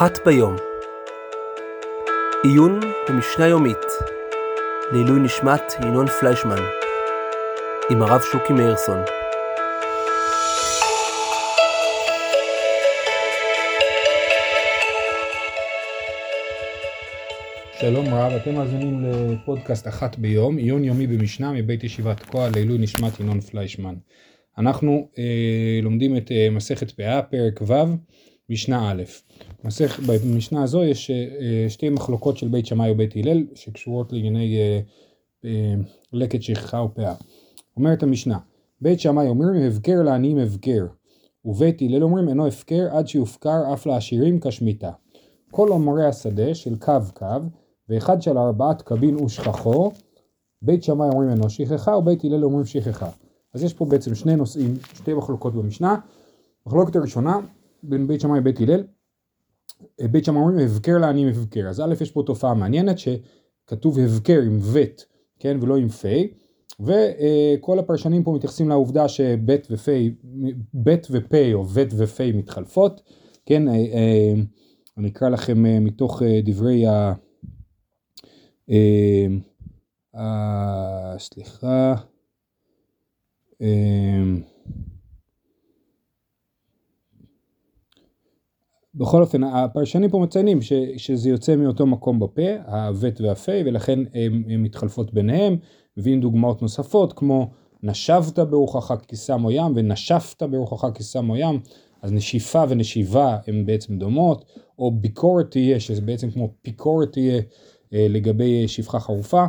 אחת ביום. עיון במשנה יומית. לעילוי נשמת ינון פליישמן. עם הרב שוקי מאירסון. שלום רב, אתם מאזינים לפודקאסט אחת ביום, עיון יומי במשנה מבית ישיבת תקוע לעילוי נשמת ינון פליישמן. אנחנו אה, לומדים את אה, מסכת פאה, פרק ו', משנה א'. מסך, במשנה הזו יש אה, שתי מחלוקות של בית שמאי ובית הלל שקשורות לענייני אה, אה, לקט שכחה ופאה. אומרת המשנה, בית שמאי אומרים הבקר לעניים הבקר, ובית הלל אומרים אינו הפקר עד שיופקר אף לעשירים כשמיתה. כל אומרי השדה של קו קו, ואחד של ארבעת קבין ושכחו, בית שמאי אומרים אינו שכחה, ובית הלל אומרים שכחה. אז יש פה בעצם שני נושאים, שתי מחלוקות במשנה. מחלוקת הראשונה, בין בית שמאי ובית הלל, בית שמאי אומרים הבקר לעניים הבקר. אז א', יש פה תופעה מעניינת שכתוב הבקר עם ות, כן, ולא עם פ', וכל הפרשנים פה מתייחסים לעובדה שבית ופ', בית ופ' או ות ופ' מתחלפות, כן, אני אקרא לכם מתוך דברי ה... סליחה, בכל אופן הפרשנים פה מציינים ש, שזה יוצא מאותו מקום בפה, הוות והפה, ולכן הן מתחלפות ביניהם, מביאים דוגמאות נוספות כמו נשבת ברוחך כי שמו ים ונשפת ברוחך כי שמו ים, אז נשיפה ונשיבה הן בעצם דומות, או ביקורת תהיה, שזה בעצם כמו פיקורת תהיה לגבי שפחה חרופה,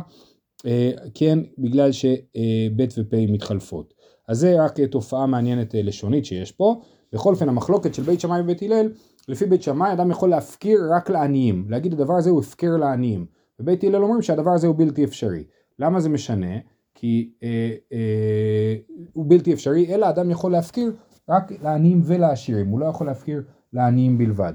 כן, בגלל שבית ופה מתחלפות. אז זה רק תופעה מעניינת לשונית שיש פה. בכל אופן המחלוקת של בית שמאי ובית הלל לפי בית שמאי אדם יכול להפקיר רק לעניים, להגיד הדבר הזה הוא הפקר לעניים. ובית הלל אומרים שהדבר הזה הוא בלתי אפשרי. למה זה משנה? כי אה, אה, הוא בלתי אפשרי, אלא אדם יכול להפקיר רק לעניים ולעשירים, הוא לא יכול להפקיר לעניים בלבד.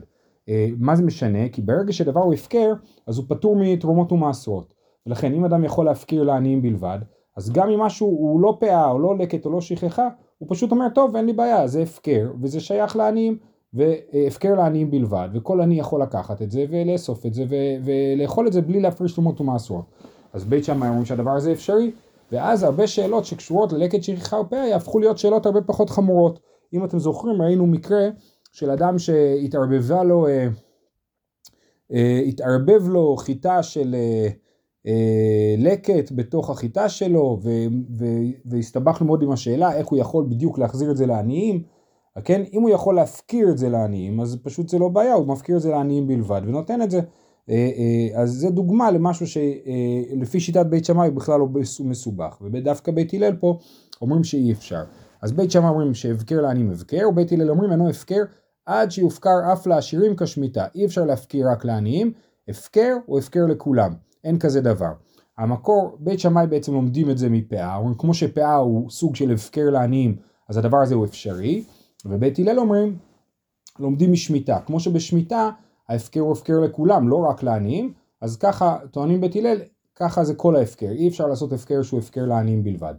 אה, מה זה משנה? כי ברגע שדבר הוא הפקר, אז הוא פטור מתרומות ומעשרות. ולכן אם אדם יכול להפקיר לעניים בלבד, אז גם אם משהו הוא לא פאה או לא לקט או לא שכחה, הוא פשוט אומר טוב אין לי בעיה, זה הפקר וזה שייך לעניים. והפקר לעניים בלבד, וכל עני יכול לקחת את זה ולאסוף את זה ולאכול את זה בלי להפריש תרומות ומעשרות. אז בית שמאי אומרים שהדבר הזה אפשרי, ואז הרבה שאלות שקשורות ללקט שכחה ופאה יהפכו להיות שאלות הרבה פחות חמורות. אם אתם זוכרים ראינו מקרה של אדם שהתערבבה לו, אה, אה, התערבב לו חיטה של אה, אה, לקט בתוך החיטה שלו, והסתבכנו מאוד עם השאלה איך הוא יכול בדיוק להחזיר את זה לעניים. כן, אם הוא יכול להפקיר את זה לעניים, אז פשוט זה לא בעיה, הוא מפקיר את זה לעניים בלבד ונותן את זה. אה, אה, אז זה דוגמה למשהו שלפי שיטת בית שמאי הוא בכלל לא מסובך, ודווקא בית הלל פה אומרים שאי אפשר. אז בית שמאי אומרים שהפקר לעניים הפקר, ובית הלל אומרים אינו הפקר עד שיופקר אף לעשירים כשמיתה. אי אפשר להפקיר רק לעניים, הפקר הוא הפקר לכולם, אין כזה דבר. המקור, בית שמאי בעצם לומדים את זה מפאה, אומרים כמו שפאה הוא סוג של הפקר לעניים, אז הדבר הזה הוא אפשרי. ובית הלל אומרים, לומדים משמיטה. כמו שבשמיטה ההפקר הוא הפקר לכולם, לא רק לעניים, אז ככה טוענים בית הלל, ככה זה כל ההפקר. אי אפשר לעשות הפקר שהוא הפקר לעניים בלבד.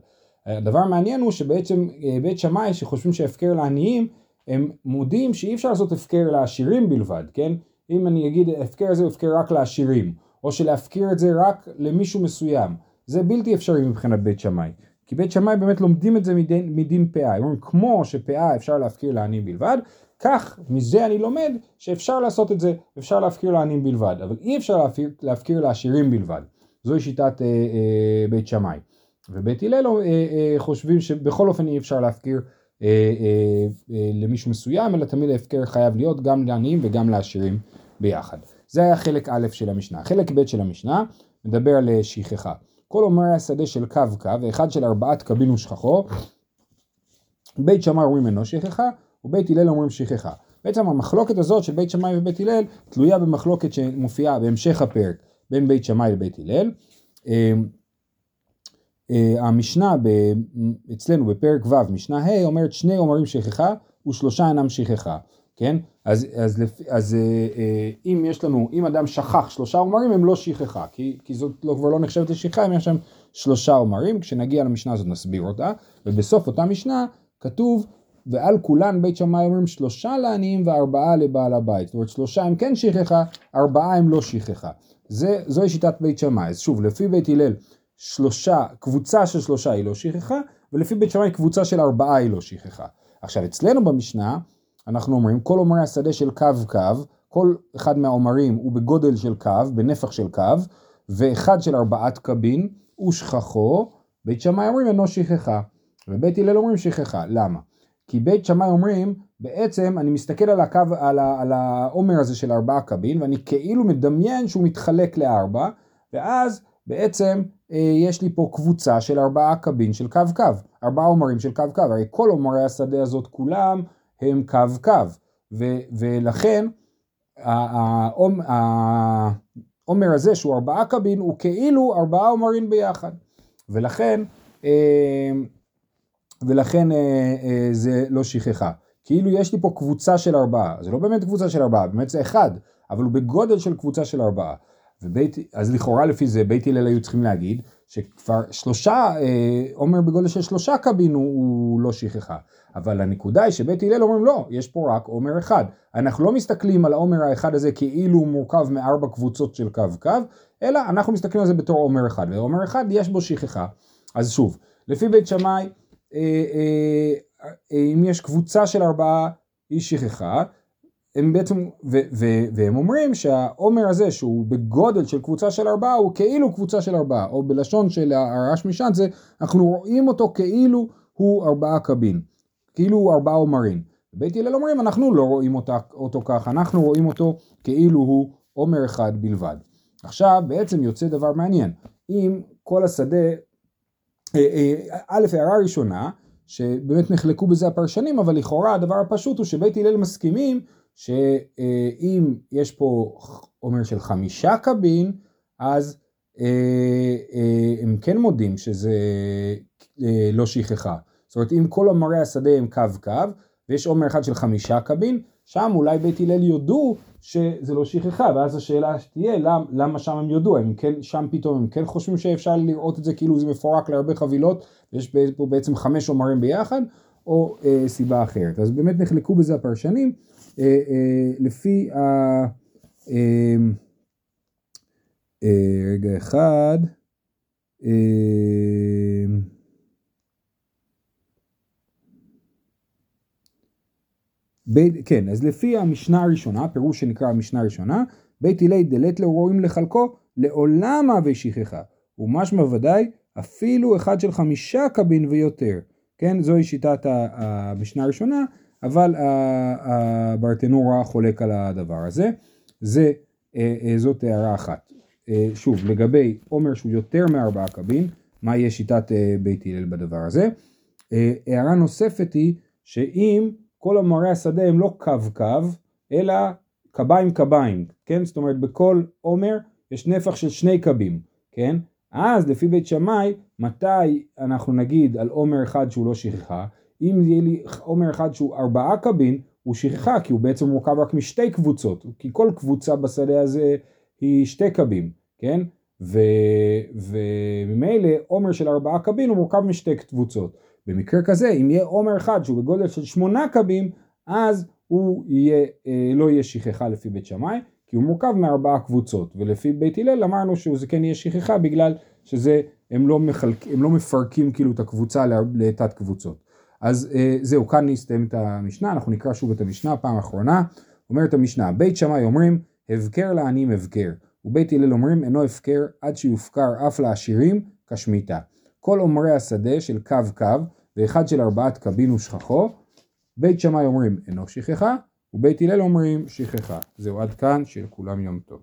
הדבר המעניין הוא שבעצם אה, בית שמאי שחושבים שהפקר לעניים, הם מודים שאי אפשר לעשות הפקר לעשירים בלבד, כן? אם אני אגיד הפקר הזה הוא הפקר רק לעשירים, או שלהפקיר את זה רק למישהו מסוים, זה בלתי אפשרי מבחינת בית שמאי. כי בית שמאי באמת לומדים את זה מדין, מדין פאה, הם אומרים כמו שפאה אפשר להפקיר לעניים בלבד, כך מזה אני לומד שאפשר לעשות את זה, אפשר להפקיר לעניים בלבד, אבל אי אפשר להפקיר, להפקיר לעשירים בלבד, זוהי שיטת אה, אה, בית שמאי. ובית הלל אה, אה, חושבים שבכל אופן אי אפשר להפקיר אה, אה, אה, למישהו מסוים, אלא תמיד ההפקר חייב להיות גם לעניים וגם לעשירים ביחד. זה היה חלק א' של המשנה. חלק ב' של המשנה מדבר על שכחה. כל אומרי השדה של קו קו, ואחד של ארבעת קבין ושכחו, בית שמאי אומרים אינו שכחה, ובית הלל אומרים שכחה. בעצם המחלוקת הזאת של בית שמאי ובית הלל תלויה במחלוקת שמופיעה בהמשך הפרק בין בית שמאי לבית הלל. אה, אה, המשנה אצלנו בפרק ו', משנה ה', אומרת שני אומרים שכחה ושלושה אינם שכחה. כן? אז, אז, אז, אז אה, אה, אם יש לנו, אם אדם שכח שלושה עומרים הם לא שכחה, כי, כי זאת לא, כבר לא נחשבת לשכחה אם יש שם שלושה עומרים, כשנגיע למשנה הזאת נסביר אותה, ובסוף אותה משנה כתוב ועל כולן בית שמאי אומרים שלושה לעניים וארבעה לבעל הבית. זאת אומרת שלושה הם כן שכחה, ארבעה הם לא שכחה. זה, זוהי שיטת בית שמאי. אז שוב, לפי בית הלל, שלושה, קבוצה של שלושה היא לא שכחה, ולפי בית שמאי קבוצה של ארבעה היא לא שכחה. עכשיו אצלנו במשנה, אנחנו אומרים כל עומרי השדה של קו קו, כל אחד מהעומרים הוא בגודל של קו, בנפח של קו, ואחד של ארבעת קבין הוא שכחו, בית שמאי אומרים אינו שכחה, ובית הלל אומרים שכחה, למה? כי בית שמאי אומרים, בעצם אני מסתכל על הקו, על, על העומר הזה של ארבעה קבין, ואני כאילו מדמיין שהוא מתחלק לארבע, ואז בעצם אה, יש לי פה קבוצה של ארבעה קבין של קו קו, ארבעה עומרים של קו קו, הרי כל עומרי השדה הזאת כולם הם קו קו, ו, ולכן העומר הזה שהוא ארבעה קבין הוא כאילו ארבעה עומרים ביחד, ולכן אה, ולכן אה, אה, זה לא שכחה. כאילו יש לי פה קבוצה של ארבעה, זה לא באמת קבוצה של ארבעה, באמת זה אחד, אבל הוא בגודל של קבוצה של ארבעה. ובית, אז לכאורה לפי זה בית הלל היו צריכים להגיד שכבר שלושה, אה, עומר בגודל של שלושה קבין הוא, הוא לא שכחה. אבל הנקודה היא שבית הלל אומרים לא, יש פה רק עומר אחד. אנחנו לא מסתכלים על העומר האחד הזה כאילו הוא מורכב מארבע קבוצות של קו קו, אלא אנחנו מסתכלים על זה בתור עומר אחד, ועומר אחד יש בו שכחה. אז שוב, לפי בית שמאי אה, אה, אה, אם יש קבוצה של ארבעה היא שכחה, הם בעצם, ו, ו, והם אומרים שהעומר הזה שהוא בגודל של קבוצה של ארבעה הוא כאילו קבוצה של ארבעה, או בלשון של הרעש משען זה, אנחנו רואים אותו כאילו הוא ארבעה קבין, כאילו הוא ארבעה עומרים. בית הלל אומרים אנחנו לא רואים אותה, אותו כך, אנחנו רואים אותו כאילו הוא עומר אחד בלבד. עכשיו בעצם יוצא דבר מעניין, אם כל השדה אה, אה, א', הערה ראשונה, שבאמת נחלקו בזה הפרשנים, אבל לכאורה הדבר הפשוט הוא שבית הלל מסכימים שאם יש פה עומר של חמישה קבין, אז אה, הם כן מודים שזה לא שכחה. זאת אומרת, אם כל עומרי השדה הם קו קו, ויש עומר אחד של חמישה קבין, שם אולי בית הלל יודו שזה לא שכחה, ואז השאלה תהיה למ, למה שם הם יודו, הם כן, שם פתאום הם כן חושבים שאפשר לראות את זה כאילו זה מפורק להרבה חבילות, ויש פה בעצם חמש עומרים ביחד, או אה, סיבה אחרת. אז באמת נחלקו בזה הפרשנים, אה, אה, לפי ה... אה, אה, רגע אחד, אה, בית, כן, אז לפי המשנה הראשונה, פירוש שנקרא המשנה הראשונה, בית הלי דלת לו רואים לחלקו, לעולם אבי שכחה, ומשמע ודאי אפילו אחד של חמישה קבין ויותר. כן, זוהי שיטת המשנה הראשונה, אבל הברטנורה חולק על הדבר הזה. זה, אה, אה, זאת הערה אחת. אה, שוב, לגבי עומר שהוא יותר מארבעה קבין, מה יהיה שיטת בית הלל בדבר הזה. הערה נוספת היא שאם כל המראה השדה הם לא קו קו, אלא קביים קביים, כן? זאת אומרת בכל עומר יש נפח של שני קבים, כן? אז לפי בית שמאי, מתי אנחנו נגיד על עומר אחד שהוא לא שכחה? אם יהיה לי עומר אחד שהוא ארבעה קבין, הוא שכחה, כי הוא בעצם מורכב רק משתי קבוצות, כי כל קבוצה בשדה הזה היא שתי קבים, כן? וממילא עומר של ארבעה קבין הוא מורכב משתי קבוצות. במקרה כזה, אם יהיה עומר אחד שהוא בגודל של שמונה קבים, אז הוא יהיה, אה, לא יהיה שכחה לפי בית שמאי, כי הוא מורכב מארבעה קבוצות, ולפי בית הלל אמרנו שזה כן יהיה שכחה בגלל שזה, הם לא, מחלק, הם לא מפרקים כאילו את הקבוצה לתת קבוצות. אז אה, זהו, כאן נסתיים את המשנה, אנחנו נקרא שוב את המשנה, פעם אחרונה, אומרת המשנה, בית שמאי אומרים, הבקר לעניים הבקר, ובית הלל אומרים, אינו הפקר עד שיופקר אף לעשירים כשמיתה. כל עומרי השדה של קו קו, ואחד של ארבעת קבין ושכחו, בית שמאי אומרים אינו שכחה, ובית הלל אומרים שכחה. זהו עד כאן, שלכולם יום טוב.